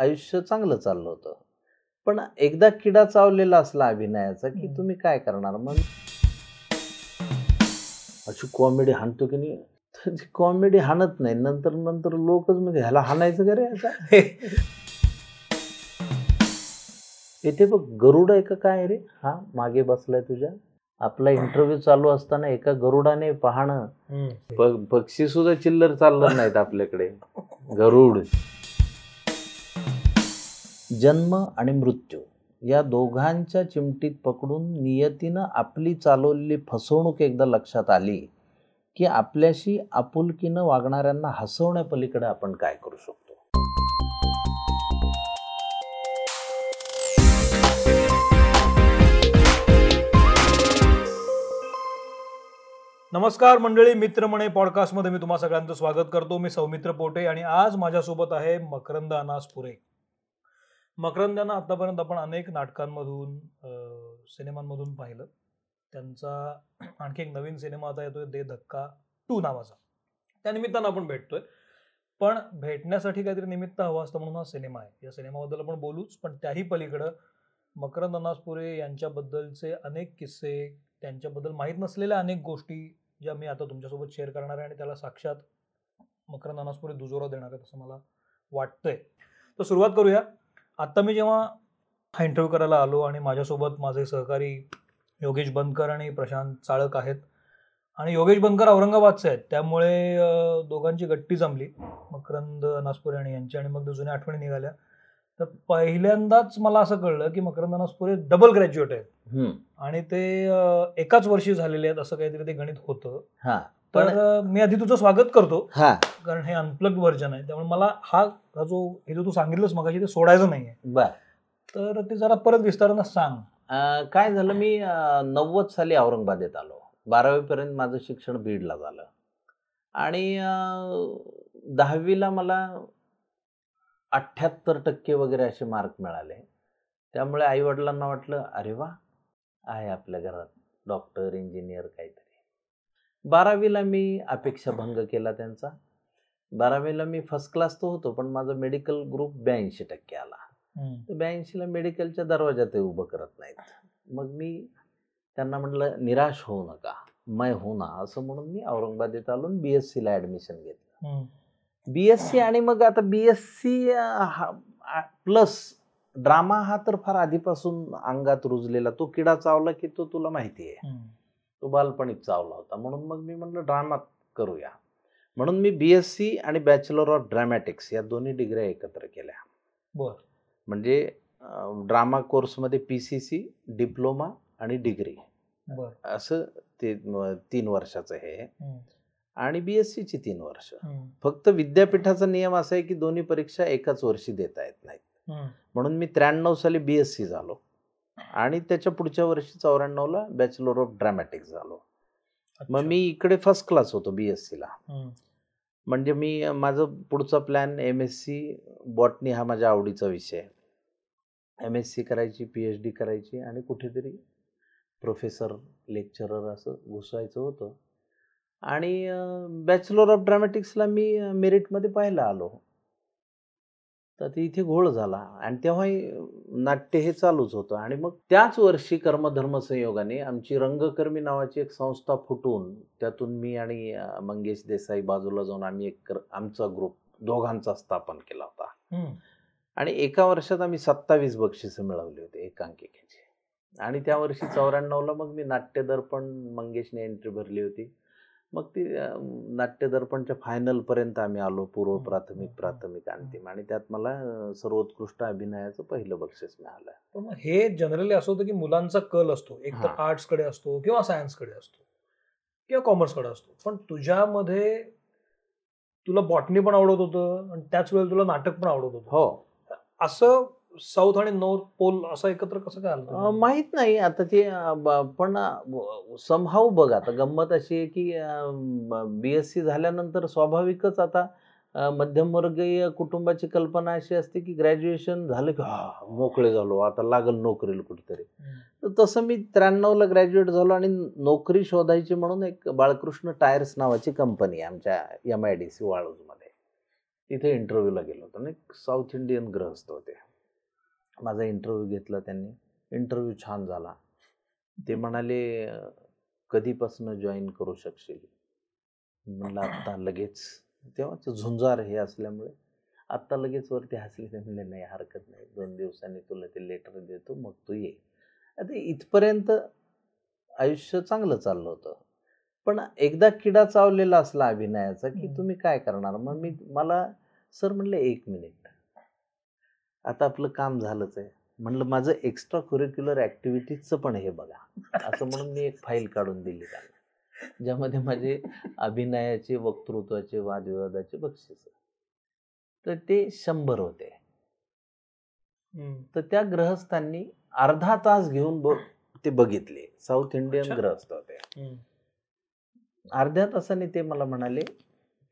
आयुष्य चांगलं चाललं होतं. पण एकदा किडा चावलेला असला अभिनयाचा की. तुम्ही काय करणार? मग अशी कॉमेडी हाणतो की नाही? तर ती कॉमेडी हाणत नाही. नंतर नंतर लोकच म्हणजे ह्याला हाणायचं का रे आता? इथे बघ गरुड आहे का काय रे? हा मागे बसलाय तुझ्या. आपला इंटरव्ह्यू चालू असताना एका गरुडाने पाहणं. पक्षी सुद्धा चिल्लर चाललं नाहीत आपल्याकडे. गरुड. जन्म आणि मृत्यू या दोघांच्या चिमटीत पकडून नियतीनं आपली चालवलेली फसवणूक एकदा लक्षात आली की आपल्याशी आपुलकीनं वागणाऱ्यांना हसवण्यापलीकडे आपण काय करू शकतो? नमस्कार मंडळी मित्रमणे पॉडकास्टमध्ये मी तुम्हा सगळ्यांचं स्वागत करतो. मी सौमित्र पोटे आणि आज माझ्यासोबत आहे मकरंद अनासपुरे. मकरंदांना आतापर्यंत आपण अनेक नाटकांमधून सिनेमांमधून पाहिलं. त्यांचा आणखी एक नवीन सिनेमा आता येतोय दे धक्का टू नावाचा. त्या निमित्तानं आपण भेटतोय. पण भेटण्यासाठी काहीतरी निमित्त हवं असतं म्हणून हा सिनेमा आहे. या सिनेमाबद्दल आपण बोलूच पण त्याही पलीकडं मकरंद अनासपुरे यांच्याबद्दलचे अनेक किस्से त्यांच्याबद्दल माहीत नसलेल्या अनेक गोष्टी ज्या मी आता तुमच्यासोबत शेअर करणार आहे आणि त्याला साक्षात मकरंद अनासपुरे दुजोरा देणार आहेत असं मला वाटतंय. तर सुरुवात करूया. आत्ता मी जेव्हा हा इंटरव्ह्यू करायला आलो आणि माझ्यासोबत माझे सहकारी योगेश बनकर आणि प्रशांत चाळक आहेत आणि योगेश बनकर औरंगाबादचे आहेत त्यामुळे दोघांची गट्टी जमली. मकरंद अनासपुरे आणि यांची आणि मग जुन्या आठवणी निघाल्या. तर पहिल्यांदाच मला असं कळलं की मकरंद अनासपुरे डबल ग्रॅज्युएट आहेत. आणि ते एकाच वर्षी झालेले आहेत असं काहीतरी ते गणित होतं. हा. तर पण मी आधी तुझं स्वागत करतो. हा. कारण हे अनप्लग व्हर्जन आहे. त्यामुळे मला हा जो हे जो तू सांगितलंस मगाशी ते सोडायचं नाहीये. बर. तर ते जरा परत विस्तारानं सांग. काय झालं मी नव्वद साली औरंगाबादेत आलो. बारावीपर्यंत माझं शिक्षण बीडला झालं. आणि दहावीला मला अठ्ठ्याहत्तर टक्के वगैरे असे मार्क मिळाले. त्यामुळे आईवडिलांना वाटलं अरे वा आहे आपल्या घरात डॉक्टर इंजिनियर काहीतरी. बारावीला मी अपेक्षाभंग केला त्यांचा. बारावीला मी फर्स्ट क्लास तर होतो पण माझा मेडिकल ग्रुप ब्याऐंशी टक्के आला. तर ब्याऐंशीला मेडिकलच्या दरवाजात उभं करत नाहीत. मग मी त्यांना म्हटलं निराश होऊ नका मैं हो ना असं म्हणून मी औरंगाबादेत आलो बी एस सीला ॲडमिशन घेतलं. बी एस सी आणि मग आता B S C plus drama हा तर फार आधीपासून अंगात रुजलेला तो किडा चावला की तो तुला माहिती आहे. तो बालपणीच चावला होता. म्हणून मग मी म्हटलं ड्रामा करूया. म्हणून मी बी एस सी आणि बॅचलर ऑफ ड्रॅमॅटिक्स या दोन्ही डिग्र्या एकत्र केल्या. बर. म्हणजे ड्रामा कोर्समध्ये पी सी सी डिप्लोमा आणि डिग्री. बर. असं ते तीन वर्षाचं हे. आणि बी एस सीची तीन वर्ष. फक्त विद्यापीठाचा नियम असा आहे की दोन्ही परीक्षा एकाच वर्षी देता येत नाहीत. म्हणून मी त्र्याण्णव साली बी एस सी झालो. आणि त्याच्या पुढच्या वर्षी चौऱ्याण्णवला बॅचलर ऑफ ड्रॅमॅटिक्स झालो. मग. मी इकडे फर्स्ट क्लास होतो बी एस सीला. म्हणजे मी माझं पुढचा plan M S C botany हा माझ्या आवडीचा विषय. एम एस सी करायची पी एच डी करायची आणि कुठेतरी प्रोफेसर लेक्चरर असं घुसायचं होतं. आणि बॅचलर ऑफ ड्रॅमॅटिक्सला मी मेरिटमध्ये पाहायला आलो. तर ते इथे घोळ झाला. आणि तेव्हाही नाट्य हे चालूच होतं. आणि मग त्याच वर्षी कर्मधर्म संयोगाने आमची रंगकर्मी नावाची एक संस्था फुटून त्यातून मी आणि मंगेश देसाई बाजूला जाऊन आम्ही एक कर- आमचा ग्रुप दोघांचा स्थापन केला होता. आणि एका वर्षात आम्ही सत्तावीस बक्षिसं मिळवली होती एकांकिकेची. आणि त्या वर्षी चौऱ्याण्णवला मग मी नाट्य दर्पण मंगेशने एंट्री भरली होती. मग ती अं, नाट्य दर्पणच्या फायनलपर्यंत आम्ही आलो पूर्व प्राथमिक प्राथमिक अंतिम. आणि त्यात मला सर्वोत्कृष्ट अभिनयाचं पहिलं बक्षीस मिळालं. पण मग हे जनरली असं होतं की मुलांचा कल असतो. एक तर. आर्ट्सकडे असतो किंवा सायन्सकडे असतो किंवा कॉमर्सकडे असतो. पण तुझ्यामध्ये तुला बॉटनी पण आवडत होतं आणि त्याच वेळेला तुला नाटक पण आवडत होतं. हो. असं साऊथ आणि नॉर्थ पोल असं एकत्र कसं काय? माहीत नाही आता ते पण समहाऊ बघ आता गंमत अशी आहे की बी एस सी झाल्यानंतर स्वाभाविकच आता मध्यमवर्गीय कुटुंबाची कल्पना अशी असते की ग्रॅज्युएशन झालं की हा मोकळे झालो आता लागल नोकरीला कुठेतरी. तर तसं मी त्र्याण्णवला ग्रॅज्युएट झालो आणि नोकरी शोधायची म्हणून एक बाळकृष्ण टायर्स नावाची कंपनी आहे आमच्या एम आय डी सी वाळूजमध्ये तिथे इंटरव्ह्यूला गेलो होतो आणि साऊथ इंडियन ग्रहस्थ होते माझा इंटरव्ह्यू घेतला त्यांनी. इंटरव्ह्यू छान झाला. ते म्हणाले "अं, कधीपासून जॉईन करू शकशील? म्हणलं आत्ता लगेच. तेव्हा ते झुंजार हे असल्यामुळे आत्ता लगेच वरती हसले. ते म्हणले नाही हरकत नाही. दोन दिवसांनी तुला ते लेटर देतो मग तू ये. आता इथपर्यंत आयुष्य चांगलं चाललं होतं. पण एकदा किडा चावलेला असला अभिनयाचा की. तुम्ही काय करणार? मग मी मला सर म्हणले एक मिनिट. आता आपलं काम झालंच आहे. म्हणलं माझं एक्स्ट्रा कुरिक्युलर ॲक्टिव्हिटीजचं पण हे बघा. असं म्हणून मी एक फाईल काढून दिली त्यांना ज्यामध्ये माझे अभिनयाचे वक्तृत्वाचे वादविवादाचे बक्षीस. तर ते शंभर होते. तर त्या ग्रहस्थांनी अर्धा तास घेऊन ते बघितले. South Indian. ग्रहस्थ होते. अर्ध्या तासाने ते मला म्हणाले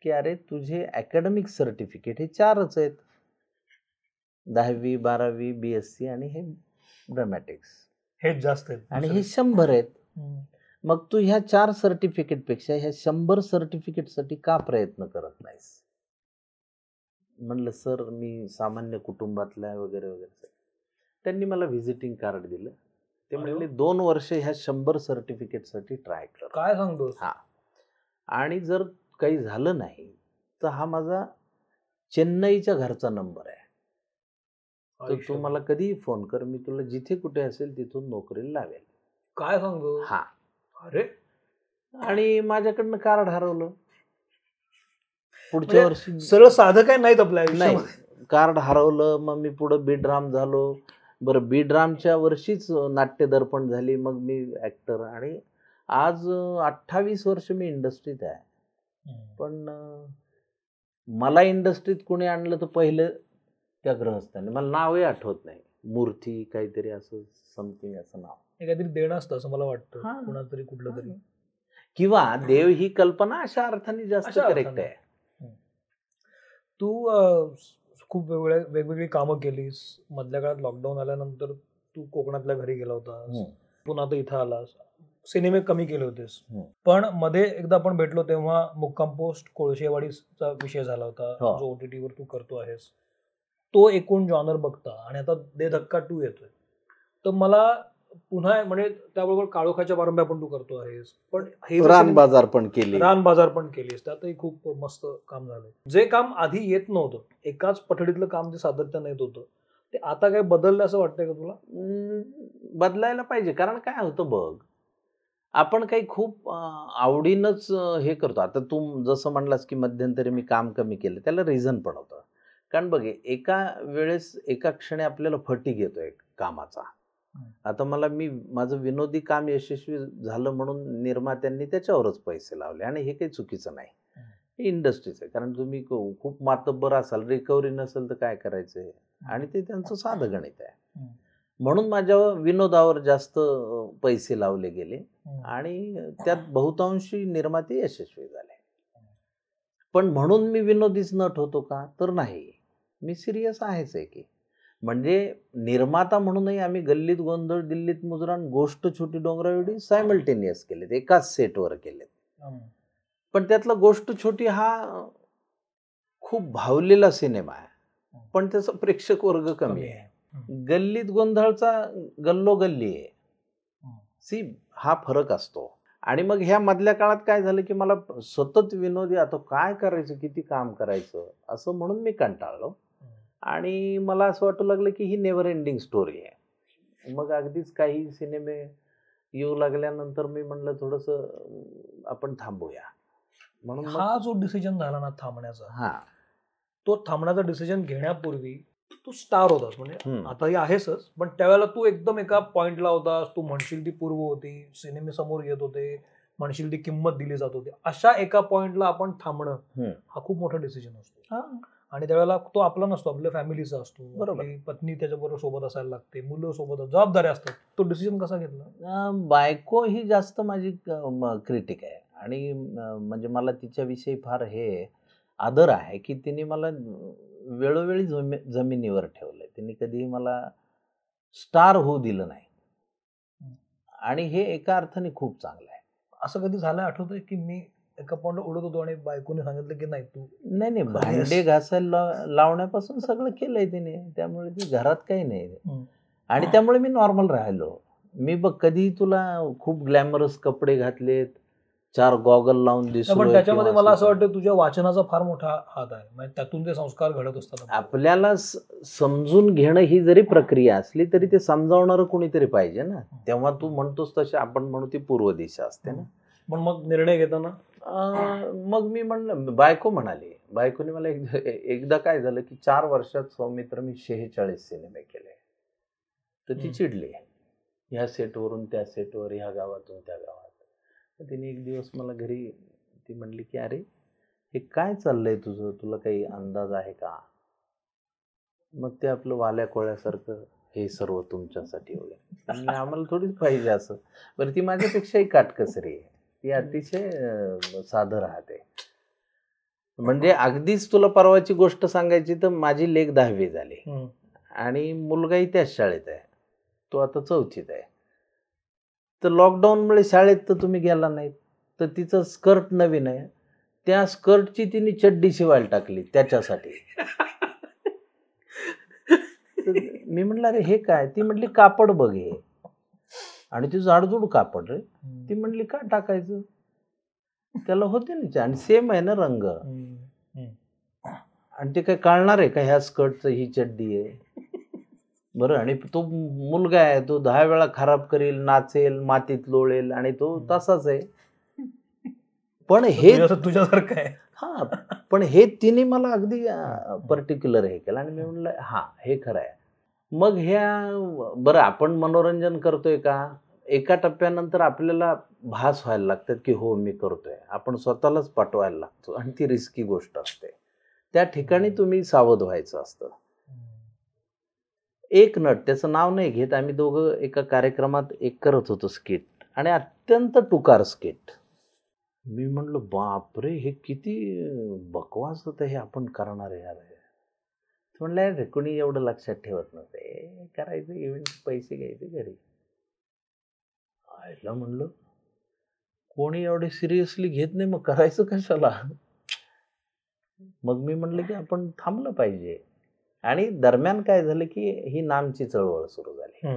की अरे तुझे अकॅडमिक सर्टिफिकेट हे चारच आहेत. दहावी बारावी बी एस सी आणि हे ड्रामॅटिक्स हेच जास्त आहेत. आणि हे शंभर आहेत. मग तू ह्या चार सर्टिफिकेटपेक्षा ह्या शंभर सर्टिफिकेटसाठी का प्रयत्न करत नाहीस? म्हणलं सर मी सामान्य कुटुंबातला आहे वगैरे वगैरे. त्यांनी मला व्हिजिटिंग कार्ड दिलं. ते म्हणले दोन वर्ष ह्या शंभर सर्टिफिकेटसाठी ट्राय कर. काय सांगतो हा. आणि जर काही झालं नाही तर हा माझा चेन्नईच्या घरचा नंबर आहे. तर तू मला कधीही फोन कर मी तुला जिथे कुठे असेल तिथून नोकरीला लावेल. काय सांगतो? हा. अरे! आणि माझ्याकडनं कार्ड हरवलं. म्हणजे पुढच्या वर्षी सरळ साधं काय नाहीत आपल्या नाही. कार्ड हरवलं मग मी पुढं बीड्राम झालो. बरं बीड्रामच्या वर्षीच नाट्य दर्पण झाली मग मी ऍक्टर आणि आज अठ्ठावीस वर्ष मी इंडस्ट्रीत आहे. पण मला इंडस्ट्रीत कोणी आणलं तर पहिलं त्या ग्रहस्थाने. मला नावही आठवत नाही. मूर्ती काहीतरी असं समथिंग असं नाव. काहीतरी देणं असतं असं मला वाटतं. कुणाला तरी कुठलं तरी किंवा देव ही कल्पना अशा अर्थाने जास्त करेक्ट. आहे. तू खूप वेगवेगळ्या वेगवेगळी कामं केलीस. मधल्या काळात लॉकडाऊन आल्यानंतर तू कोकणातल्या घरी गेला हम्म. पुन्हा आता इथं आलास. सिनेमे कमी केले होतेस. पण मध्ये एकदा आपण भेटलो तेव्हा मुक्काम पोस्ट कोळशेवाडीचा विषय झाला होता. हो. जो OTT वर तू करतो आहेस. तो एकूण जॉनर बघता. आणि आता दे धक्का टू येतोय. तर मला पुन्हा म्हणजे त्याबरोबर काळोखाच्या पारंब्या पण तू करतो आहेस. पण हे रान बाजार पण केली. रान बाजार पण केलीस त्यातही खूप मस्त काम झालंय जे काम आधी येत नव्हतं एकाच पठडीतलं काम जे सातत्यानं येत होतं ते आता काय बदललं असं वाटतंय का तुला? बदलायला पाहिजे. कारण काय होतं बघ आपण काही खूप आवडीनंच हे करतो. आता तू जसं म्हणलास की मध्यंतरी मी काम कमी केलं त्याला रिझन पण होतं. कारण बघ एका वेळेस एका क्षणी आपल्याला फटीक येतोय कामाचा. हम्म. आता मला मी माझं विनोदी काम यशस्वी झालं म्हणून निर्मात्यांनी त्याच्यावरच पैसे लावले आणि हे काही चुकीचं नाही. हे. इंडस्ट्रीच आहे. कारण तुम्ही खूप मातब्बर असाल रिकव्हरी नसेल तर काय करायचंय आणि ते त्यांचं साधं गणित आहे. म्हणून माझ्या विनोदावर जास्त पैसे लावले गेले आणि त्यात बहुतांशी निर्माते यशस्वी झाले. पण म्हणून मी विनोदीच नट होतो का? तर नाही. मी सिरियस आहेच आहे की. म्हणजे निर्माता म्हणूनही आम्ही गल्लीत गोंधळ दिल्लीत मुजरान गोष्ट छोटी डोंगरावडी सायमल्टेनियस केलेत एकाच सेटवर केलेत. पण त्यातला गोष्ट छोटी हा खूप भावलेला सिनेमा आहे. पण त्याचा प्रेक्षक वर्ग कमी आहे. गल्लीत गोंधळचा गल्लो गल्ली आहे. सी हा फरक असतो. आणि मग ह्या मधल्या काळात काय झालं की मला सतत विनोदी आता काय करायचं किती काम करायचं असं म्हणून मी कंटाळलो. आणि मला असं वाटू लागलं की ही नेव्हर एंडिंग स्टोरी आहे. मग अगदीच काही सिनेमे येऊ लागल्यानंतर मी म्हणलं थोडंसं आपण थांबूया. म्हणून हा जो डिसिजन झाला ना थांबण्याचा हा. तो थांबण्याचा डिसिजन घेण्यापूर्वी तू स्टार होतास म्हणजे. आताही आहेसच पण त्यावेळेला तू एकदम एका पॉइंटला होतास. तू म्हणशील ती पूर्व होती सिनेमे समोर येत होते म्हणशील ती किंमत दिली जात होती. अशा एका पॉइंटला आपण थांबणं. हा खूप मोठा डिसिजन असतो. आणि त्यावेळेला तो आपला नसतो आपल्या फॅमिलीचा असतो. बरोबर. पत्नी त्याच्याबरोबर सोबत असायला लागते मुलं सोबत जबाबदाऱ्या असतात. तो डिसिजन कसा घेतला? बायको ही जास्त माझी क्रिटिक आहे. आणि म्हणजे मला तिच्याविषयी फार हे आदर आहे की तिने मला वेळोवेळी जमी जमिनीवर ठेवलंय. तिने कधीही मला स्टार होऊ दिलं नाही. आणि हे एका अर्थाने खूप चांगलं आहे. असं कधी झालं आठवतंय की मी एका पॉइंट उडत होतो आणि बायकोने सांगितलं की नाही तू नाही नाही भांडे. घासायला लावण्यापासून सगळं केलंय तिने. त्यामुळे ती घरात काही नाही. आणि त्यामुळे मी नॉर्मल राहिलो. मी बघ कधी तुला खूप ग्लॅमरस कपडे घातलेत चार गॉगल लावून दिसलो पण त्याच्यामध्ये मला असं वाटतं तुझ्या वाचनाचा फार मोठा हात आहे. म्हणजे त्यातून ते संस्कार घडत असतात आपल्याला. समजून घेणं ही जरी प्रक्रिया असली तरी ते समजावणारं कोणीतरी पाहिजे ना. तेव्हा तू म्हणतोस तशी आपण म्हणू ती पूर्व दिशा असते ना. पण मग निर्णय घेताना? मग मी म्हणलं बायको म्हणाली. बायकोने मला एकदा एकदा काय झालं की चार वर्षात सौमित्र मी शेहेचाळीस सिनेमे केले. तर ती. चिडली. ह्या सेटवरून त्या सेटवर ह्या गावातून त्या गावात. तिने एक दिवस मला घरी ती म्हणली की अरे हे काय चाललंय तुझं? तुला काही अंदाज आहे का? मग ते आपलं वाल्या कोळ्यासारखं हे सर्व तुमच्यासाठी वगैरे. आम्हाला थोडीच पाहिजे असं. बरं ती माझ्यापेक्षाही काटकसरी आहे. ती अतिशय साधं राहते. म्हणजे अगदीच तुला परवाची गोष्ट सांगायची तर माझी लेख दहावी झाली. आणि मुलगाही त्याच शाळेत आहे. तो आता चौथीत आहे. तर लॉकडाऊनमुळे शाळेत तर तुम्ही गेला नाहीत. तर तिचं स्कर्ट नवीन आहे. त्या स्कर्टची तिने चड्डी शिवायला टाकली त्याच्यासाठी. मी म्हणलं अरे हे काय? ती म्हटली कापड बघ हे. आणि ती जाडजूड कापड रे ती म्हणली का टाकायचं? त्याला होते ना आणि सेम आहे ना रंग. आणि ते काय कळणार आहे का ह्या स्कर्टचं ही चड्डी आहे. बरं आणि तो मुलगा आहे तो दहा वेळा खराब करेल नाचेल मातीत लोळेल आणि तो तसाच आहे. पण हे तुझ्या- तुझ्यासारखं आहे. हा पण हे तिने मला अगदी पर्टिक्युलर हे केलं. आणि मी म्हणलं हा हे खरं आहे. मग ह्या बरं आपण मनोरंजन करतोय का? एका टप्प्यानंतर आपल्याला भास व्हायला लागतात की हो मी करतोय. आपण स्वतःलाच पाठवायला लागतो आणि ती रिस्की गोष्ट असते. त्या ठिकाणी तुम्ही सावध व्हायचं असतं. एक नट त्याचं नाव नाही घेत. आम्ही दोघं एका कार्यक्रमात एक करत होतो स्किट आणि अत्यंत टुकार स्किट मी म्हणलं बापरे! हे किती बकवास होतं हे आपण करणार आहे यार. म्हणलं "अरे, कोणी एवढं लक्षात ठेवत नव्हतं. करायचं इव्हेंट पैसे घ्यायचे घरी. आयला म्हणलं कोणी एवढे सिरियसली घेत नाही मग करायचं कशाला? मग मी म्हणलं की आपण थांबलं पाहिजे. आणि दरम्यान काय झालं की ही नामची चळवळ सुरू झाली.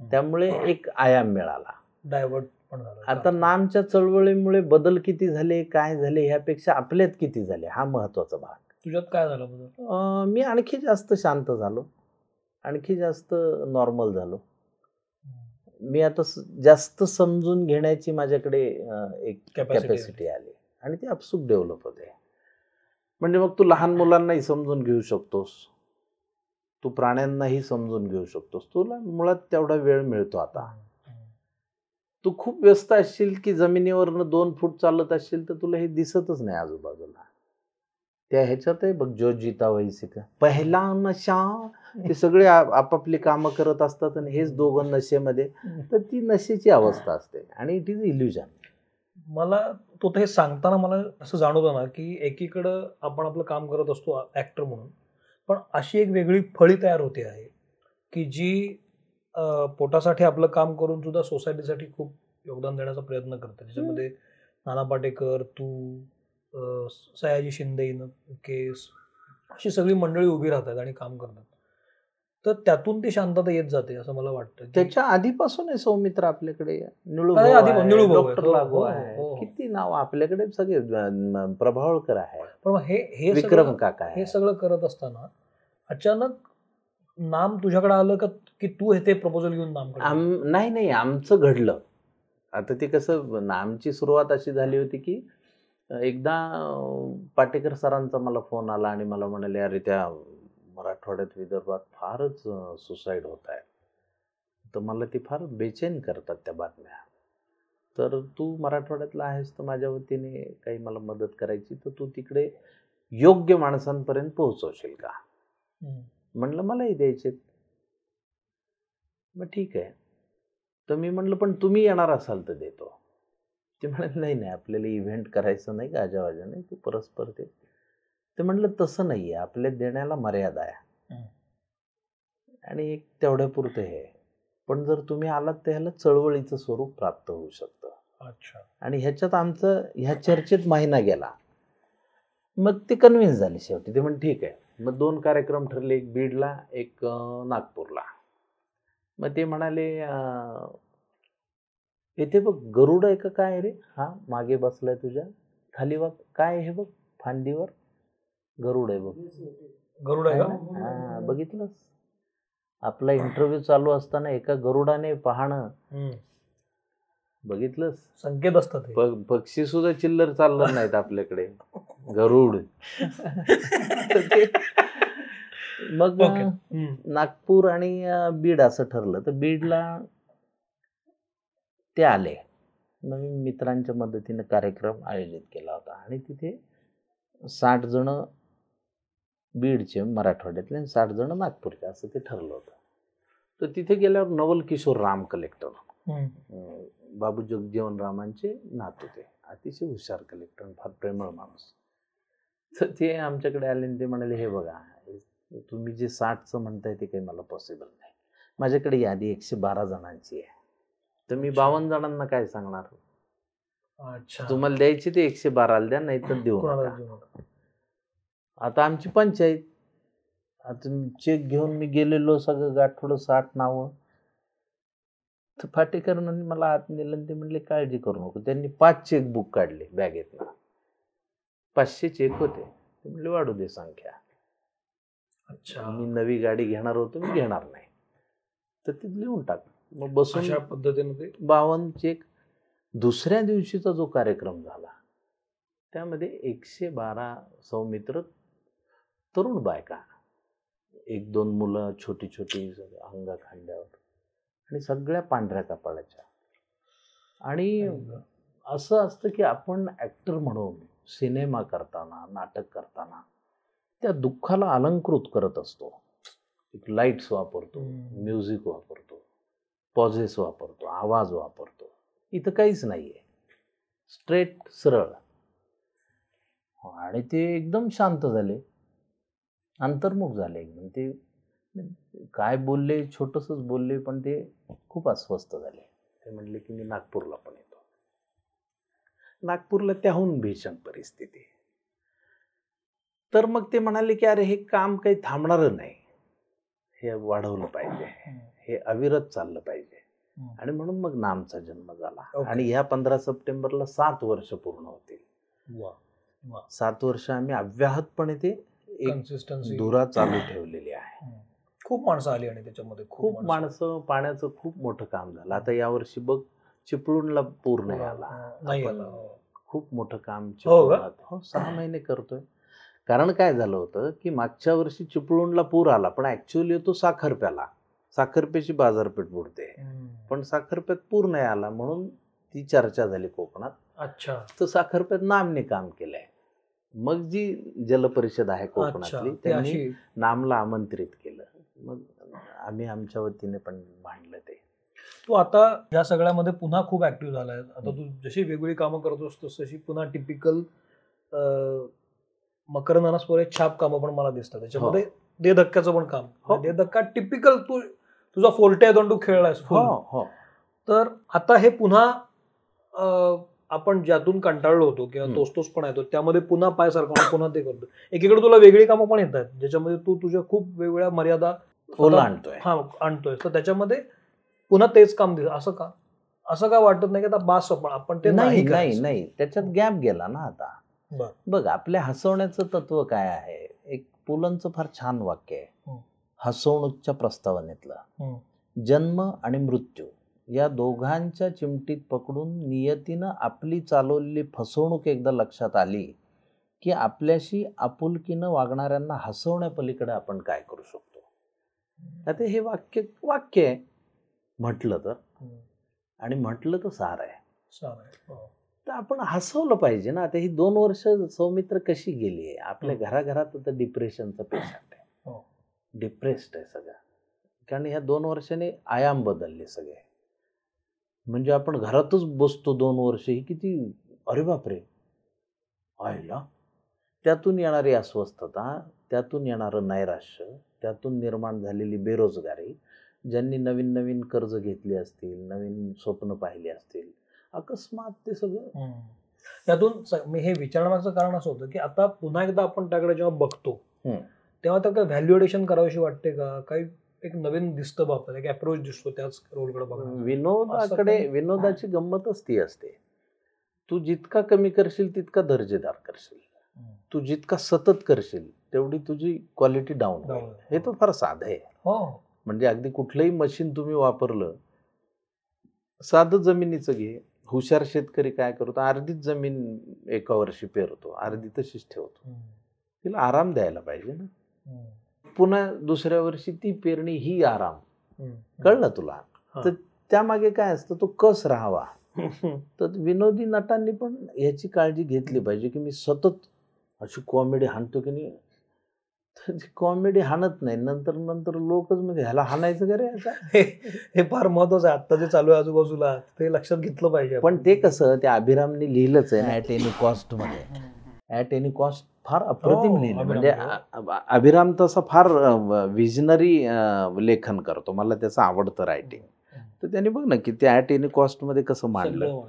त्यामुळे एक आयाम मिळाला. डायव्हर्ट पण झालं. आता नामच्या चळवळीमुळे बदल किती झाले काय झाले ह्यापेक्षा आपल्यात किती झाले हा महत्त्वाचा भाग. तुझ्यात काय झालं बदल अं, मी आणखी जास्त शांत झालो. आणखी जास्त नॉर्मल झालो. मी आता जास्त समजून घेण्याची माझ्याकडे एक कॅपॅसिटी आली. आणि ती अपसूक डेव्हलप होते. म्हणजे मग तू लहान मुलांनाही समजून घेऊ शकतोस. तू प्राण्यांनाही समजून घेऊ शकतोस. तुला मुळात तेवढा वेळ मिळतो आता. तू खूप व्यस्त असशील की जमिनीवरनं दोन फूट चालत असशील तर तुला हे दिसतच नाही आजूबाजूला. त्या ह्याच्यात आहे बघ जो जीता वैसी का पहिला नशा ते सगळे आपापली कामं करत असतात आणि हेच दोघं नशेमध्ये. तर ती नशेची अवस्था असते आणि इट इज इल्युजन मला तो तर हे सांगताना मला असं जाणवतं ना की एकीकडं आपण आपलं काम करत असतो ऍक्टर म्हणून पण अशी एक वेगळी फळी तयार होते आहे की जी पोटासाठी आपलं काम करून सुद्धा सोसायटीसाठी खूप योगदान देण्याचा प्रयत्न करते. त्याच्यामध्ये नाना पाटेकर तू सयाजी शिंदे केस अशी सगळी मंडळी उभी राहतात आणि काम करतात. तर त्यातून ती शांतता येत जाते असं मला वाटतं. की- त्याच्या आधीपासून आहे सौमित्र आपल्याकडे? हो, लागू हो, हो. किती नाव आपल्याकडे सगळे प्रभावळकर आहे. पण हे हे विक्रम काका हे सगळं करत असताना अचानक नाम तुझ्याकडे आलं का की तू हे ते प्रपोजल घेऊन नाम नाही नाही आमचं घडलं. आता ते कसं आमची सुरुवात अशी झाली होती की एकदा पाटेकर सरांचा मला फोन आला आणि मला म्हणाले अरे त्या मराठवाड्यात विदर्भात फारच सुसाईड होत आहे. तर मला ती फार बेचैन करतात त्या बातम्या. तर तू मराठवाड्यातला आहेस तर माझ्या वतीने काही मला मदत करायची तर तू तिकडे योग्य माणसांपर्यंत पोहोचवशील का. म्हणलं मलाही द्यायचे मग ठीक आहे. तर मी म्हणलं पण तुम्ही येणार असाल तर देतो. ते म्हणाले नाही नाही आपल्याला इव्हेंट करायचं नाही गाजावाजा नाही तू परस्पर ते. ते म्हणलं तसं नाही आहे आपल्या देण्याला मर्यादा आहे. आणि एक तेवढ्यापुरतं हे. पण जर तुम्ही आलात तर ह्याला चळवळीचं स्वरूप प्राप्त होऊ शकतं. अच्छा. आणि ह्याच्यात आमचं ह्या चर्चेत महिना गेला. मग ते कन्व्हिन्स झाले शेवटी. ते म्हण ठीक आहे. मग दोन कार्यक्रम ठरले एक बीडला एक नागपूरला. मग ते म्हणाले इथे बघ गरुड आहे का काय रे? हा मागे बसलाय तुझ्या. खाली बघ काय आहे हे बघ? फांदीवर गरुड आहे बघ. गरुड आहे हा बघितलंस? आपला इंटरव्ह्यू चालू असताना एका गरुडाने पाहणं. हम्म. बघितलंस? संकेत असतात पक्षी सुद्धा चिल्लर चाललं नाहीत आपल्याकडे. गरुड. मग. नागपूर आणि बीड असं ठरलं. तर बीडला ते आले. नवीन मित्रांच्या मदतीने कार्यक्रम आयोजित केला होता. आणि तिथे साठ जण बीडचे मराठवाड्यातले आणि साठ जण नागपूरचे असं ते ठरलं होतं. तर तिथे गेल्यावर नवल किशोर राम कलेक्टर बाबू जगजीवन रामांचे नात होते अतिशय हुशार कलेक्टर फार प्रेमळ माणूस. तर ते आमच्याकडे आले आणि ते म्हणाले हे बघा तुम्ही जे साठचं म्हणताय ते काही मला पॉसिबल नाही. माझ्याकडे यादी एकशे बारा जणांची आहे. तर मी बावन्न जणांना काय सांगणार? अच्छा. तुम्हाला द्यायची ते एकशे बाराला द्या नाही तर देऊ. आता आमची पंचायत. आता चेक घेऊन मी गेलेलो सगळं गाठोडं साठ नावं. तर फाटेकरांनी मला आत नेलं आणि ते म्हणले काळजी करू नको. त्यांनी पाच चेकबुक काढले बॅगेतनं. पाचशे चेक होते. ते म्हणले वाढू दे संख्या. अच्छा. मी नवी गाडी घेणार होतो मी घेणार नाही. तर ते लिहून टाक मग बसून अशा पद्धतीने ते बावन्न चेक दुसऱ्या दिवशीचा जो कार्यक्रम झाला त्यामध्ये एकशे बारा सौमित्र तरुण बायका एक दोन मुलं छोटी छोटी अंगा खांद्यावर आणि सगळ्या पांढऱ्या कपाळाच्या. आणि असं असतं की आपण ॲक्टर म्हणून सिनेमा करताना नाटक करताना त्या दुःखाला अलंकृत करत असतो. एक लाईट्स वापरतो. म्युझिक वापरतो. पॉझेस वापरतो आवाज वापरतो. इथं काहीच नाही आहे स्ट्रेट सरळ. आणि ते एकदम शांत झाले. अंतर्मुख झाले एकदम. ते काय बोलले छोटंसंच बोलले पण ते खूप अस्वस्थ झाले. ते म्हणले की मी नागपूरला पण येतो. नागपूरला त्याहून भीषण परिस्थिती. तर मग ते म्हणाले की अरे हे काम काही थांबणारं नाही. हे वाढवलं पाहिजे. हे अविरत चाललं पाहिजे. आणि म्हणून मग नामचा जन्म झाला. आणि ह्या पंधरा सप्टेंबरला सात वर्ष पूर्ण होतील. सात वर्ष आम्ही अव्याहतपणे ते एक धुरा चालू ठेवलेली आहे. खूप माणसं आली आणि त्याच्यामध्ये खूप माणसं. पाण्याचं खूप मोठं काम झालं. आता यावर्षी बघ चिपळूणला पूर नाही आला हो. खूप मोठं काम हो हो सहा महिने करतोय. कारण काय झालं होतं की मागच्या वर्षी चिपळूणला पूर आला पण ऍक्च्युअली तो साखरप्याला. साखरप्याची बाजारपेठ बुडते. पण साखरप्यात पूर नाही आला म्हणून ती चर्चा झाली कोकणात. अच्छा. तर साखरप्यात नामने काम केलंय. मग जी जलपरिषद आहे कोकणातली त्यांनी नामला आमंत्रित केलं. मग आम्ही आमच्या वतीने पण मांडलं ते. तू आता या सगळ्यामध्ये पुन्हा खूप ऍक्टिव्ह झालाय. आता तू जशी वेगवेगळी कामं करतोस तशी पुन्हा टिपिकल मकर नानास्पोरे छाप कामं पण मला दिसतात. त्याच्यामध्ये दे धक्क्याचं पण काम. हो. दे धक्का टिपिकल तू तुझा फोल्टे आहे तू खेळलायस हो. हो. तर आता हे पुन्हा आपण ज्यातून कंटाळलो होतो किंवा. तोच तोच पण येतो त्यामध्ये पुन्हा पाय सारखं पुन्हा ते करतो एकीकडे तुला वेगळी कामं पण येत आहेत ज्याच्यामध्ये तू तुझ्या खूप वेगवेगळ्या मर्यादा ओलांडतोय हा आणतोय. तर त्याच्यामध्ये पुन्हा तेच काम दिलं असं का? असं का वाटत नाही की आता बास आपण आपण ते नाही नाही नाही त्याच्यात गॅप गेला ना आता. बघ आपल्या हसवण्याचं तत्व काय आहे? एक पुलंचं फार छान वाक्य आहे. हं. हसवणूकच्या प्रस्तावनेतलं. जन्म आणि मृत्यू या दोघांच्या चिमटीत पकडून नियतीनं आपली चालवलेली फसवणूक एकदा लक्षात आली की आपल्याशी आपुलकीनं वागणाऱ्यांना हसवण्यापलीकडे आपण काय करू शकतो आता हे वाक्य वाक्य आहे म्हटलं तर. आणि म्हटलं तर सार आहे. हो. तर आपण हसवलं पाहिजे ना आता ही दोन वर्ष सौमित्र कशी गेली आहे आपल्या. घराघरात आता डिप्रेशनचा पेशंट आहे. डिप्रेस्ड आहे सगळं कारण ह्या दोन वर्षाने आयाम बदलले सगळे म्हणजे आपण घरातच बसतो दोन वर्ष ही किती अरे बापरे आयला त्यातून येणारी अस्वस्थता त्यातून येणारं नैराश्य त्यातून निर्माण झालेली बेरोजगारी ज्यांनी नवीन नवीन कर्ज घेतली असतील नवीन स्वप्न पाहिली असतील अकस्मात ते सगळं हम्म. यातून स- मी हे विचारण्याचं कारण असं होतं की आता पुन्हा एकदा आपण त्याकडे जेव्हा बघतो. तेव्हा त्या काय व्हॅल्युएशन करावीशी वाटते का? काही एक नवीन दिसतं बा आपल्याला एक अप्रोच दिसतो त्याच रोलकडे बघणं. विनोदाकडे विनोदाची गंमतच ती असते तू जितका कमी करशील तितका दर्जेदार करशील. तू जितका सतत करशील तेवढी तुझी क्वालिटी डाऊन होईल. हे तर फार साधं आहे. हो. म्हणजे अगदी कुठलंही मशीन तुम्ही वापरलं साधं जमिनीचं घे. हुशार शेतकरी काय करतो? अर्धीच जमीन एका वर्षी पेरतो. अर्धी तशीच ठेवतो. तिला आराम द्यायला पाहिजे ना. पुन्हा दुसऱ्या वर्षी ती पेरणी ही आराम. कळलं तुला. तर त्यामागे काय असतं तो कस राहावा. तर विनोदी नटांनी पण याची काळजी घेतली पाहिजे की मी सतत अशी कॉमेडी हाणतो की नाही. तर कॉमेडी हाणत नाही. नंतर नंतर लोकच म्हणजे ह्याला हाणायचं का रे आता? हे फार महत्वाचं आहे. आता जे चालू आहे आजूबाजूला ते लक्षात घेतलं पाहिजे पण ते कसं त्या अभिरामने लिहिलंच आहे एनी कॉस्टमध्ये. ऍट एनी कॉस्ट फार अप्रतिम हो, लिहिलं. म्हणजे अभिराम तसा फार विजनरी लेखन करतो. मला त्याचं आवडतं रायटिंग तर त्यांनी बघ ना की त्या ऍट एनी कॉस्टमध्ये कसं मांडलं. हो.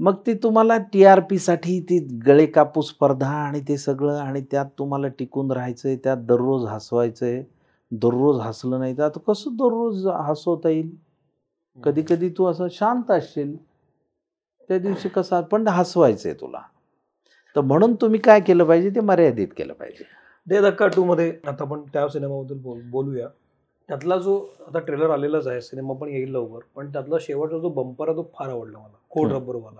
मग ती तुम्हाला टी आर पीसाठी ती गळे कापूस स्पर्धा आणि ते सगळं आणि त्यात तुम्हाला टिकून राहायचंय त्यात दररोज हसवायचंय. दररोज हसलं नाही तर आता कसं दररोज हसवता येईल? कधी कधी तू असं शांत असशील. त्या दिवशी कसं पण हसवायचंय तुला. तर म्हणून तुम्ही काय केलं पाहिजे? ते मर्यादित केलं पाहिजे. दे धक्का टू मध्ये. आता आपण त्या सिनेमाबद्दल बोल बोलूया. त्यातला जो आता ट्रेलर आलेलाच आहे सिनेमा पण येईल लवकर पण त्यातला शेवटचा जो बंपर आहे तो फार आवडला मला. खोड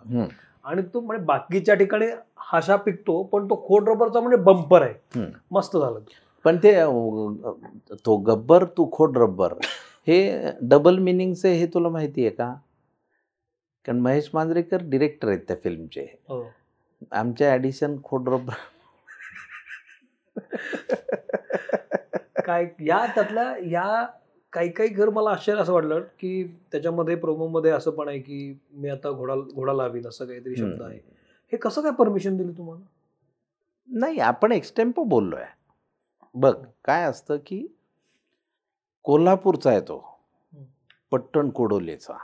हम्म. आणि तो म्हणजे बाकीच्या ठिकाणी हाशा पिकतो पण तो खोड रबरचा म्हणजे बंपर आहे. मस्त झालं पण ते तो गब्बर तू खोड रब्बर हे डबल मिनिंगचं हे तुला माहिती आहे का? कारण महेश मांजरेकर डिरेक्टर आहेत त्या फिल्मचे आमच्या ॲडिशन खोड रब्बर काय या त्यातल्या या काही काही घर मला आश्चर्य असं वाटलं की त्याच्यामध्ये promo मध्ये असं पण आहे की मी आता घोडा घोडा लावीन असं काहीतरी शब्द. आहे. हे कसं काय परमिशन दिली तुम्हाला? नाही आपण एक्सटेम्पो बोललोय. बघ काय असतं की कोल्हापूरचा आहे तो. पट्टण कोडोलेचा.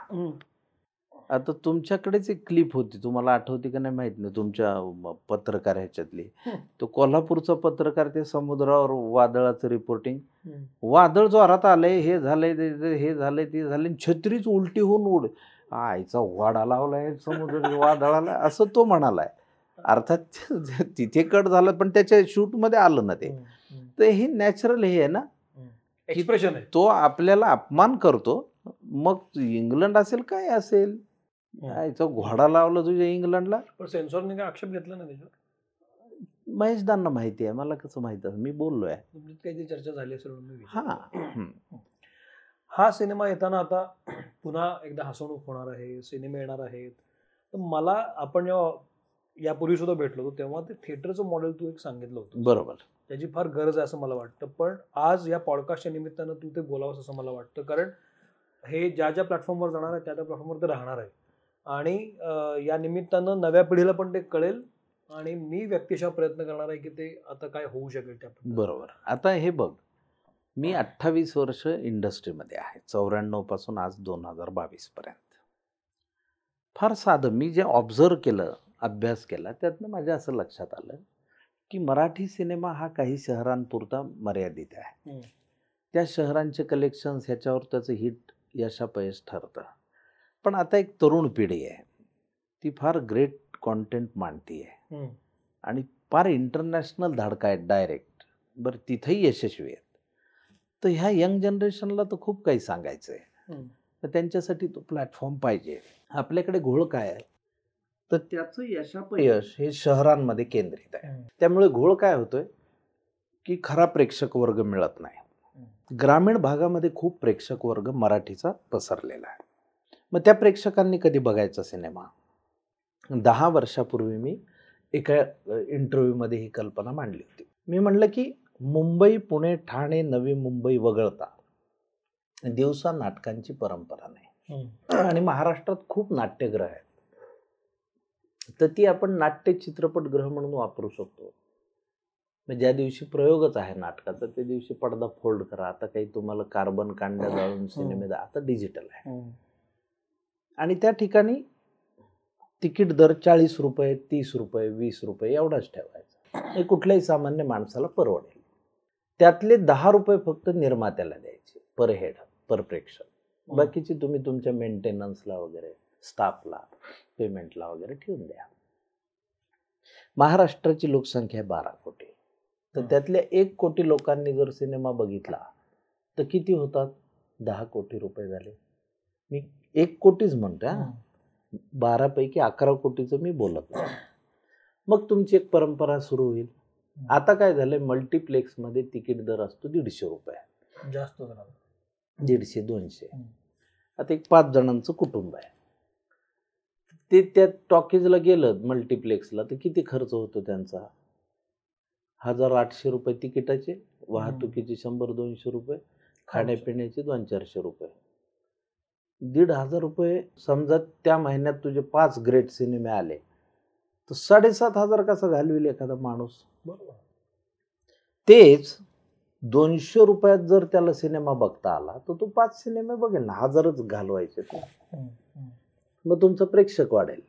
आता तुमच्याकडेच एक क्लिप होती. तुम्हाला आठवते का नाही माहीत नाही. तुमच्या पत्रकार ह्याच्यातली. तो कोल्हापूरचा पत्रकार ते समुद्रावर वादळाचं रिपोर्टिंग वादळ जोरात आलंय हे झालंय हे झालंय ते झालंय छत्रीच उलटी होऊन उड आईचा वाडा लावलाय समुद्र वादळाला. असं तो म्हणालाय. अर्थात तिथे कट झालं पण त्याच्या शूटमध्ये आलं ना ते. तर हे नॅचरल हे आहे ना. एक्सप्रेशन आहे. तो आपल्याला अपमान करतो. मग इंग्लंड असेल काय असेल? घोडा लावला तुझ्या इंग्लंडला? पण सेन्सॉरने काय आक्षेप घेतला नाही त्याच्यावर? महेशदांना माहिती आहे मला कसं माहीत आहे मी बोललोय. तुमच्यात काहीतरी चर्चा झाली असेल हा. हा. सिनेमा येताना आता पुन्हा एकदा हसवणूक होणार आहे सिनेमे येणार आहेत. तर मला आपण जेव्हा यापूर्वी सुद्धा भेटलो होतो तेव्हा ते थिएटरचं मॉडेल तू एक सांगितलं होतं बरोबर. त्याची फार गरज आहे असं मला वाटतं. पण आज या पॉडकास्टच्या निमित्तानं तू ते बोलावंस असं मला वाटतं. कारण हे ज्या ज्या प्लॅटफॉर्मवर जाणार आहे त्या त्या प्लॅटफॉर्मवर ते राहणार आहे. आणि या निमित्तानं नव्या पिढीला पण ते कळेल आणि मी व्यक्तिशः प्रयत्न करणार आहे की ते आता काय होऊ शकेल त्या. बरोबर. आता हे बघ मी अठ्ठावीस वर्ष इंडस्ट्रीमध्ये आहे चौऱ्याण्णवपासून आज दोन हजार बावीस पर्यंत. फार साधं मी जे ऑब्झर्व केलं अभ्यास केला त्यातनं माझ्या असं लक्षात आलं की मराठी सिनेमा हा काही शहरांपुरता मर्यादित आहे. त्या शहरांचे कलेक्शन्स ह्याच्यावर त्याचं हिट यशापयश ठरतं. पण आता एक तरुण पिढी आहे. ती फार ग्रेट कॉन्टेंट मांडती आहे. आणि फार इंटरनॅशनल धाडका आहेत डायरेक्ट बरं तिथंही यशस्वी आहेत. तर ह्या यंग जनरेशनला तर खूप काही सांगायचं आहे. तर त्यांच्यासाठी तो प्लॅटफॉर्म पाहिजे. आपल्याकडे घोळ काय आहे? तर त्याचं यशापयश हे शहरांमध्ये केंद्रित आहे. त्यामुळे घोळ काय होतोय? की खरा प्रेक्षक वर्ग मिळत नाही. ग्रामीण भागामध्ये खूप प्रेक्षक वर्ग मराठीचा पसरलेला आहे. मग त्या प्रेक्षकांनी कधी बघायचा सिनेमा? दहा वर्षापूर्वी मी एका इंटरव्ह्यूमध्ये ही कल्पना मांडली होती. मी म्हणलं की मुंबई पुणे ठाणे नवी मुंबई वगळता दिवसा नाटकांची परंपरा नाही. आणि महाराष्ट्रात खूप नाट्यगृह आहेत. तर ती आपण नाट्य चित्रपटगृह म्हणून वापरू शकतो. मग ज्या दिवशी प्रयोगच आहे नाटकाचा त्या दिवशी पडदा फोल्ड करा. आता काही तुम्हाला कार्बन कांड्या जाळून सिनेमे आता डिजिटल आहे. आणि त्या ठिकाणी तिकीट दर चाळीस रुपये तीस रुपये वीस रुपये एवढाच ठेवायचा. हे कुठल्याही सामान्य माणसाला परवडेल. त्यातले दहा रुपये फक्त निर्मात्याला द्यायचे पर हेड पर प्रेक्षक. बाकीची तुम्ही तुमच्या मेंटेनन्सला वगैरे स्टाफला पेमेंटला वगैरे ठेवून द्या. महाराष्ट्राची लोकसंख्या आहे बारा कोटी. तर हं. त्यातल्या एक कोटी लोकांनी जर सिनेमा बघितला तर किती होतात? दहा कोटी रुपये झाले. मी एक कोटीच म्हणतोय हा. बारापैकी अकरा कोटीचं मी बोलत मग तुमची एक परंपरा सुरू होईल. आता काय झालंय मल्टिप्लेक्समध्ये तिकीट दर असतो दीडशे रुपये. जास्त. दीडशे दोनशे. आता एक पाच जणांचं कुटुंब आहे. ते त्या टॉकीजला गेलं मल्टिप्लेक्सला तर किती खर्च होतो त्यांचा? हजार आठशे रुपये तिकिटाचे वाहतुकीचे शंभर दोनशे रुपये खाण्यापिण्याचे दोन चारशे रुपये. दीड हजार रुपये समजा त्या महिन्यात तुझे पाच ग्रेट सिनेमे आले. तर साडेसात हजार कसा घालविल एखादा माणूस? बरोबर. तेच दोनशे रुपयात जर त्याला सिनेमा बघता आला तर तो पाच सिनेमे बघेल ना हजारच घालवायचे ते. मग तुमचं प्रेक्षक वाढेल.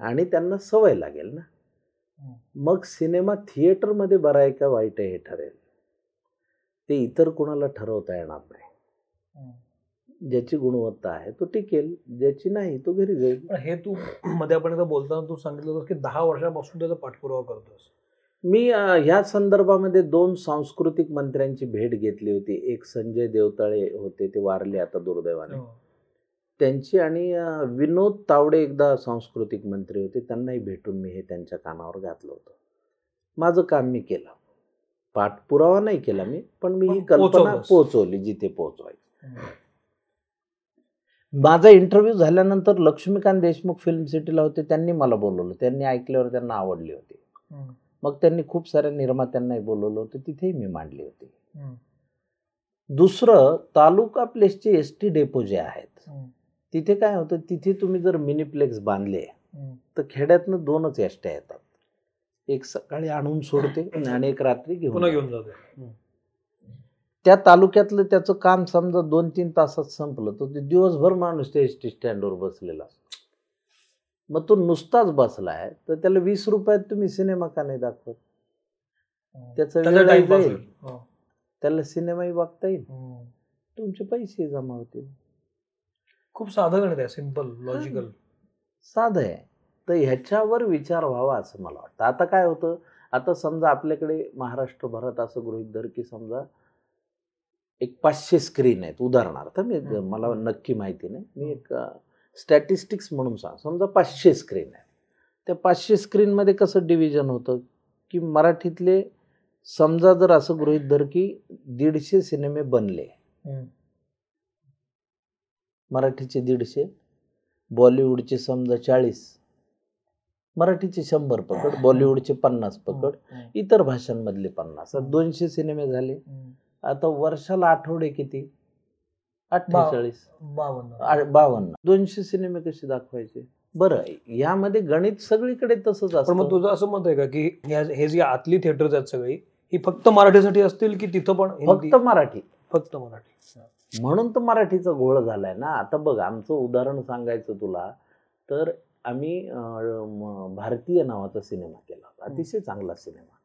आणि त्यांना सवय लागेल ना. मग सिनेमा थिएटरमध्ये बरा आहे का वाईट आहे हे ठरेल? ते इतर कुणाला ठरवता येणार नाही. ज्याची गुणवत्ता आहे तो टिकेल. ज्याची नाही तो घरी जाईल. पण हे तू मध्ये आपण बोलताना तू सांगितलं होतं की दहा वर्षापासून त्याचा पाठपुरावा करतोस. मी ह्या संदर्भामध्ये दोन सांस्कृतिक मंत्र्यांची भेट घेतली होती. एक संजय देवताळे होते ते वारले आता दुर्दैवाने. हो. त्यांची आणि विनोद तावडे एकदा सांस्कृतिक मंत्री होते. त्यांनाही भेटून मी हे त्यांच्या कानावर घातलं होतं. माझं काम मी केलं. पाठपुरावा नाही केला मी पण मी ही कल्पना. पोहोचवली जिथे पोहोचवायची. माझा इंटरव्ह्यू झाल्यानंतर लक्ष्मीकांत देशमुख फिल्म सिटीला होते त्यांनी मला बोलवलं त्यांनी ऐकल्यावर त्यांना आवडली होती. मग त्यांनी खूप साऱ्या निर्मात्यांनाही बोलवलं होतं तिथेही मी मांडली होती. दुसरं तालुका प्लेसचे एस टी डेपो जे आहेत. तिथे काय होतं तिथे तुम्ही जर मिनीप्लेक्स बांधले. तर खेड्यातनं दोनच एसट्या येतात एक सकाळी आणून सोडते आणि एक रात्री घेऊन. घेऊन जाते त्या तालुक्यातलं त्याचं काम समजा दोन तीन तासात संपलं तर ते दिवसभर माणूस त्या एस टी स्टँडवर बसलेला असतो. मग तो नुसताच बसलाय तर त्याला वीस रुपयात तुम्ही सिनेमा का नाही दाखवत? त्याचा टाइमपास जाईल. हो. त्याला सिनेमाही बघता येईल. हम्म. तुमचे पैसे जमा होतील. खूप साधं गणित आहे सिंपल लॉजिकल साधं आहे. तर ह्याच्यावर विचार व्हावा असं मला वाटतं. आता काय होतं? आता समजा आपल्याकडे महाराष्ट्रभरात असं गृहित धर की समजा एक पाचशे स्क्रीन आहेत उदाहरणार्थ. मी. मला नक्की माहिती नाही. मी एक स्टॅटिस्टिक्स म्हणून सांग. समजा पाचशे स्क्रीन आहे त्या पाचशे स्क्रीनमध्ये कसं डिव्हिजन होतं? की मराठीतले समजा जर असं गृहित धर की दीडशे सिनेमे बनले. मराठीचे दीडशे बॉलिवूडचे समजा चाळीस मराठीचे शंभर पकड बॉलिवूडचे पन्नास पकड इतर भाषांमधले पन्नास. दोनशे सिनेमे झाले. आता वर्षाला आठवडे किती? अठ्ठेचाळीस. बावन्न. बावन्न. दोनशे सिनेमे कसे दाखवायचे? बरं यामध्ये गणित सगळीकडे तसंच पण मग असतं. तुझं असं मत आहे का की हे जी आतली थिएटर्स आहेत सगळी ही फक्त मराठीसाठी असतील की तिथं पण? फक्त मराठी. फक्त मराठी. म्हणून तर मराठीचा घोळ झालाय ना. आता बघ आमचं उदाहरण सांगायचं तुला तर आम्ही भारतीय नावाचा सिनेमा केला होता. अतिशय चांगला सिनेमा.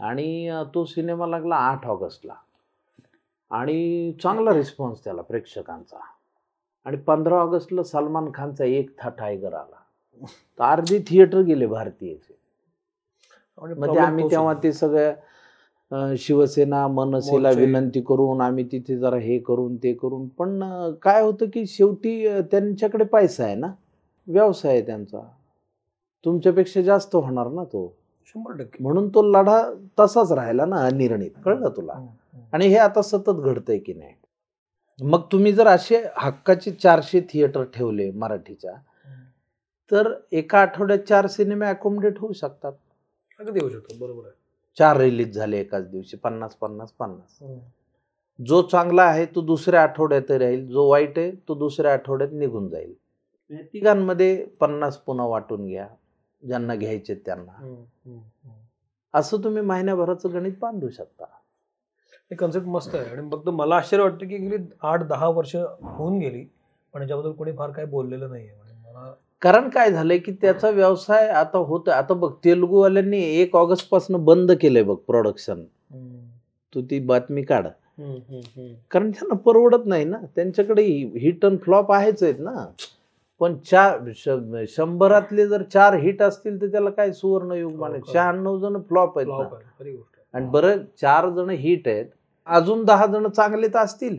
आणि तो सिनेमा लागला आठ ऑगस्टला. आणि चांगला रिस्पॉन्स त्याला प्रेक्षकांचा. आणि पंधरा ऑगस्टला सलमान खानचा एक था टायगर आला. तर अर्धी थिएटर गेले भारतीयचे. problem आम्ही तेव्हा. ते सगळ्या शिवसेना मनसेला. विनंती करून आम्ही तिथे जरा हे करून ते करून. पण काय होतं की शेवटी त्यांच्याकडे पैसा आहे ना. व्यवसाय आहे त्यांचा. तुमच्यापेक्षा जास्त होणार ना तो. शंभर टक्के. म्हणून तो लढा तसाच राहिला ना अनिर्णित. कळलं तुला. आणि हे आता सतत घडतंय की नाही? मग तुम्ही जर असे हक्काचे चारशे थिएटर ठेवले मराठीच्या तर एका आठवड्यात चार सिनेमे अकोमोडेट होऊ शकतात. अगदी येऊ शकतो बरोबर आहे. चार रिलीज झाले एकाच दिवशी पन्नास पन्नास पन्नास. जो चांगला आहे तो दुसऱ्या आठवड्यात राहील जो वाईट आहे तो दुसऱ्या आठवड्यात निघून जाईल. तिघांमध्ये पन्नास पुन्हा वाटून घ्या. ज्यांना घ्यायचे त्यांना. असं तुम्ही महिन्याभराचं गणित बांधू शकता. हे कन्सेप्ट मस्त आहे. आणि फक्त मला आश्चर्य वाटतं की गेली आठ दहा वर्ष होऊन गेली पण याच्याबद्दल कोणी फार काही बोललेलं नाहीये. म्हणजे मला कारण काय झालंय की त्याचा व्यवसाय आता होत आता बघ तेलुगूवाल्यांनी एक ऑगस्टपासून बंद केलंय बघ प्रोडक्शन तू ती बातमी काढ. कारण त्यांना परवडत नाही ना. त्यांच्याकडे हिट अँड फ्लॉप आहेच आहेत ना. पण चार श- शंभरातले जर चार हिट असतील तर त्याला काय सुवर्ण युग माने खरं. शहाण्णव जण फ्लॉप आहेत. आणि बरं चार जण हिट आहेत. अजून दहा जण चांगले तर असतील.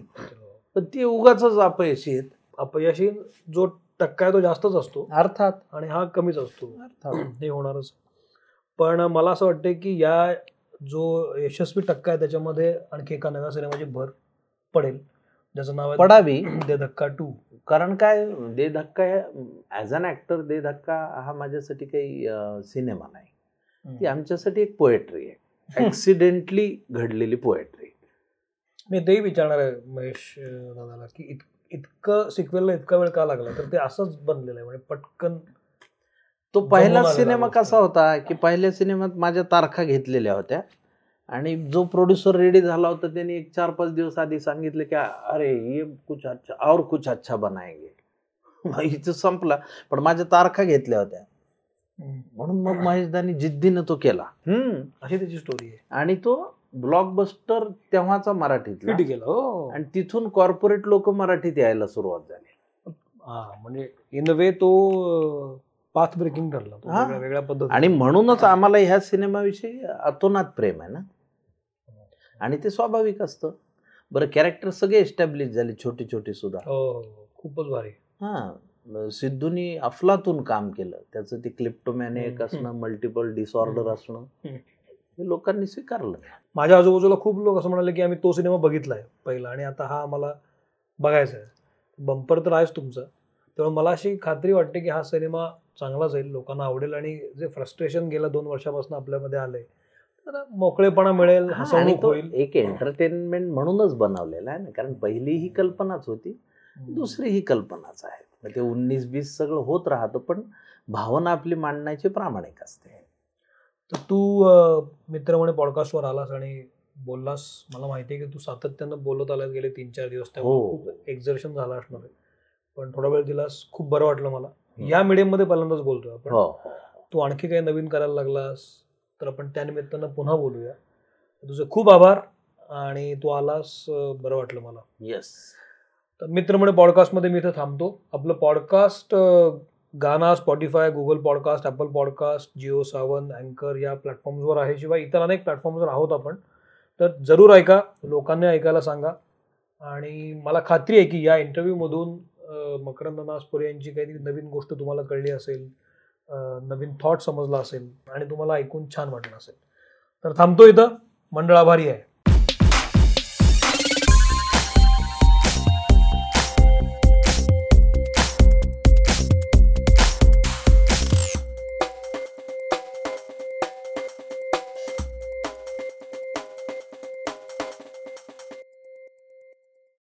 पण ते उगाच अपयशी आहेत. अपयशी जो टक्का आहे तो जास्तच असतो. अर्थात. आणि हा कमीच असतो. अर्थात. हे होणारच. पण मला असं वाटतं की या जो यशस्वी टक्का आहे त्याच्यामध्ये आणखी एका नव्या सिनेमाची भर पडेल. ज्याचं नाव आहे पडावी. दे धक्का टू कारण काय दे धक्का ॲज अन ॲक्टर दे धक्का हा माझ्यासाठी काही सिनेमा नाही. ती आमच्यासाठी एक पोएट्री आहे. ऍक्सिडेंटली घडलेली पोएट्री मी तेही विचारणार आहे महेश दादाला की इत इतकं सिक्वेलला इतका वेळ का लागला? तर ते असंच बनलेलं आहे म्हणजे पटकन तो पहिला सिनेमा. कसा होता की पहिल्या सिनेमात माझ्या तारखा घेतलेल्या होत्या. आणि जो प्रोड्युसर रेडी झाला होता त्याने एक चार पाच दिवस आधी सांगितलं की अरे ये कुछ अच्छा और कुछ अच्छा बनाएंगे. मग हिचं संपला. पण माझ्या तारखा घेतल्या होत्या. म्हणून मग महेशदानी जिद्दीनं तो केला. हम्म. अशी त्याची स्टोरी आहे. आणि तो ब्लॉकबस्टर तेव्हाचा मराठीतला. हिट केलं हो. आणि तिथून कॉर्पोरेट लोक मराठीत यायला सुरुवात झाली. हा म्हणजे इन वे तो पाथ ब्रेकिंग ठरला हा. वेगळ्या पद्धती आणि म्हणूनच आम्हाला ह्या सिनेमाविषयी अतोनात प्रेम आहे ना. आणि ते स्वाभाविक असतं. बरं कॅरेक्टर सगळे एस्टॅब्लिश झाले छोटे छोटे सुद्धा. हो खूपच भारी. हां सिद्धूनी अफलातून काम केलं. त्याचं ते क्लिप्टोमॅनिक. असणं मल्टिपल डिसऑर्डर असणं. हे लोकांनी स्वीकारलं. माझ्या आजूबाजूला खूप लोक असं म्हणाले की आम्ही तो सिनेमा बघितलाय पहिला आणि आता हा आम्हाला बघायचा आहे. बंपर तर आहेच तुमचं. त्यामुळे मला अशी खात्री वाटते की हा सिनेमा चांगला जाईल लोकांना आवडेल आणि जे फ्रस्ट्रेशन गेल्या दोन वर्षापासून आपल्यामध्ये आलंय तर मोकळेपणा मिळेल हां, होईल. एक एंटरटेनमेंट म्हणूनच बनवलेला आहे ना कारण पहिली ही कल्पनाच होती दुसरी ही कल्पनाच आहे. ते उन्नीस बीस सगळं होत राहतं पण भावना आपली मांडण्याची प्रामाणिक असते. तर तू मित्र म्हणे पॉडकास्टवर आलास आणि बोललास मला माहिती आहे की तू सातत्यानं बोलत आलास गेले तीन चार दिवस त्यामुळे हो. खूप एक्झर्शन झालं असणार आहे. पण थोडा वेळ दिलास खूप बरं वाटलं मला. या medium मध्ये पहिल्यांदाच बोलतोय आपण. हो हो. तू आणखी काही नवीन करायला लागलास? तर आपण त्यानिमित्तानं पुन्हा बोलूया. तुझे खूप आभार आणि तू आलास बरं वाटलं मला. येस तर मित्र म्हणे पॉडकास्टमध्ये मी इथं थांबतो. आपलं podcast Gaana Spotify Google podcast Apple podcast Jio Saavn अँकर या प्लॅटफॉर्म्सवर आहे. शिवाय इतर अनेक प्लॅटफॉर्म्सवर आहोत आपण. तर जरूर ऐका लोकांनी ऐकायला सांगा. आणि मला खात्री आहे की या इंटरव्ह्यूमधून मकरंद नासपुरे यांची काही नवीन गोष्ट तुम्हाला कळली असेल. नवीन थॉट समजला असेल आणि तुम्हाला ऐकून छान वाटलं असेल. तर थांबतो इथं. मंडळ आभारी आहे.